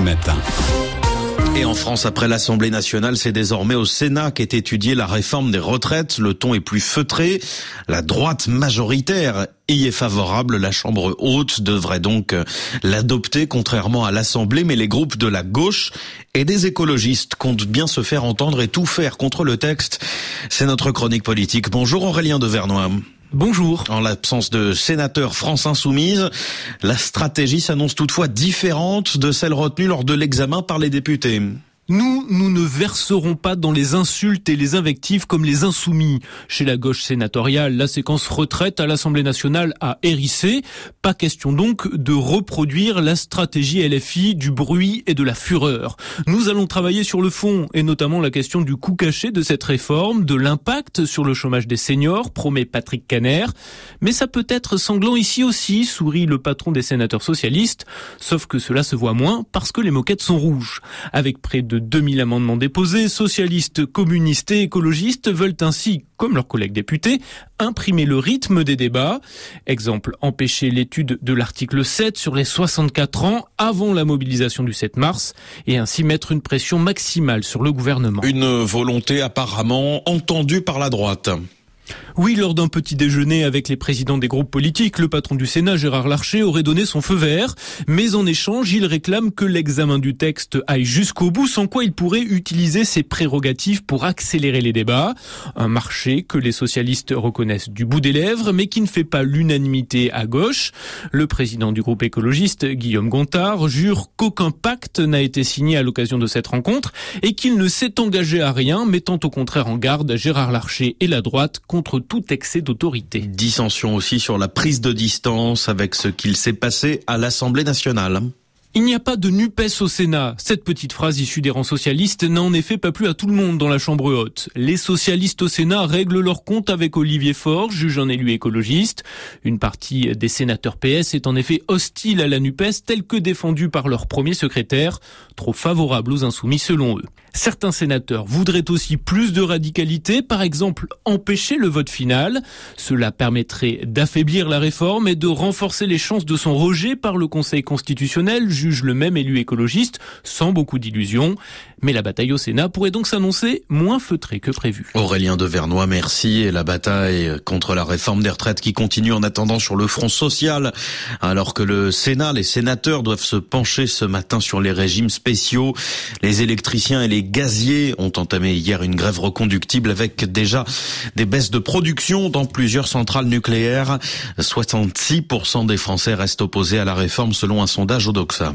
Matin. Et en France, après l'Assemblée nationale, c'est désormais au Sénat qu'est étudiée la réforme des retraites. Le ton est plus feutré. La droite majoritaire y est favorable. La Chambre haute devrait donc l'adopter, contrairement à l'Assemblée. Mais les groupes de la gauche et des écologistes comptent bien se faire entendre et tout faire contre le texte. C'est notre chronique politique. Bonjour Aurélien de Vernois. Bonjour. En l'absence de sénateur France Insoumise, la stratégie s'annonce toutefois différente de celle retenue lors de l'examen par les députés. Nous, nous ne verserons pas dans les insultes et les invectives comme les insoumis. Chez la gauche sénatoriale, la séquence retraite à l'Assemblée nationale a hérissé. Pas question donc de reproduire la stratégie LFI du bruit et de la fureur. Nous allons travailler sur le fond et notamment la question du coût caché de cette réforme, de l'impact sur le chômage des seniors, promet Patrick Caner. Mais ça peut être sanglant ici aussi, sourit le patron des sénateurs socialistes. Sauf que cela se voit moins parce que les moquettes sont rouges. Avec près de 2000 amendements déposés, socialistes, communistes et écologistes veulent ainsi, comme leurs collègues députés, imprimer le rythme des débats. Exemple, empêcher l'étude de l'article 7 sur les 64 ans avant la mobilisation du 7 mars et ainsi mettre une pression maximale sur le gouvernement. Une volonté apparemment entendue par la droite. Oui, lors d'un petit déjeuner avec les présidents des groupes politiques, le patron du Sénat, Gérard Larcher, aurait donné son feu vert, mais en échange, il réclame que l'examen du texte aille jusqu'au bout, sans quoi il pourrait utiliser ses prérogatives pour accélérer les débats. Un marché que les socialistes reconnaissent du bout des lèvres, mais qui ne fait pas l'unanimité à gauche. Le président du groupe écologiste, Guillaume Gontard, jure qu'aucun pacte n'a été signé à l'occasion de cette rencontre et qu'il ne s'est engagé à rien, mettant au contraire en garde Gérard Larcher et la droite tout excès d'autorité. Dissension aussi sur la prise de distance avec ce qu'il s'est passé à l'Assemblée nationale. Il n'y a pas de NUPES au Sénat. Cette petite phrase issue des rangs socialistes n'a en effet pas plu à tout le monde dans la Chambre haute. Les socialistes au Sénat règlent leur compte avec Olivier Faure, juge un élu écologiste. Une partie des sénateurs PS est en effet hostile à la NUPES telle que défendue par leur premier secrétaire, trop favorable aux insoumis selon eux. Certains sénateurs voudraient aussi plus de radicalité, par exemple empêcher le vote final. Cela permettrait d'affaiblir la réforme et de renforcer les chances de son rejet par le Conseil constitutionnel, juge le même élu écologiste, sans beaucoup d'illusions. Mais la bataille au Sénat pourrait donc s'annoncer moins feutrée que prévu. Aurélien de Vernois, merci. Et la bataille contre la réforme des retraites qui continue en attendant sur le front social, alors que le Sénat, les sénateurs doivent se pencher ce matin sur les régimes spéciaux. Les électriciens et les gaziers ont entamé hier une grève reconductible avec déjà des baisses de production dans plusieurs centrales nucléaires. 66% des Français restent opposés à la réforme selon un sondage au Doxa.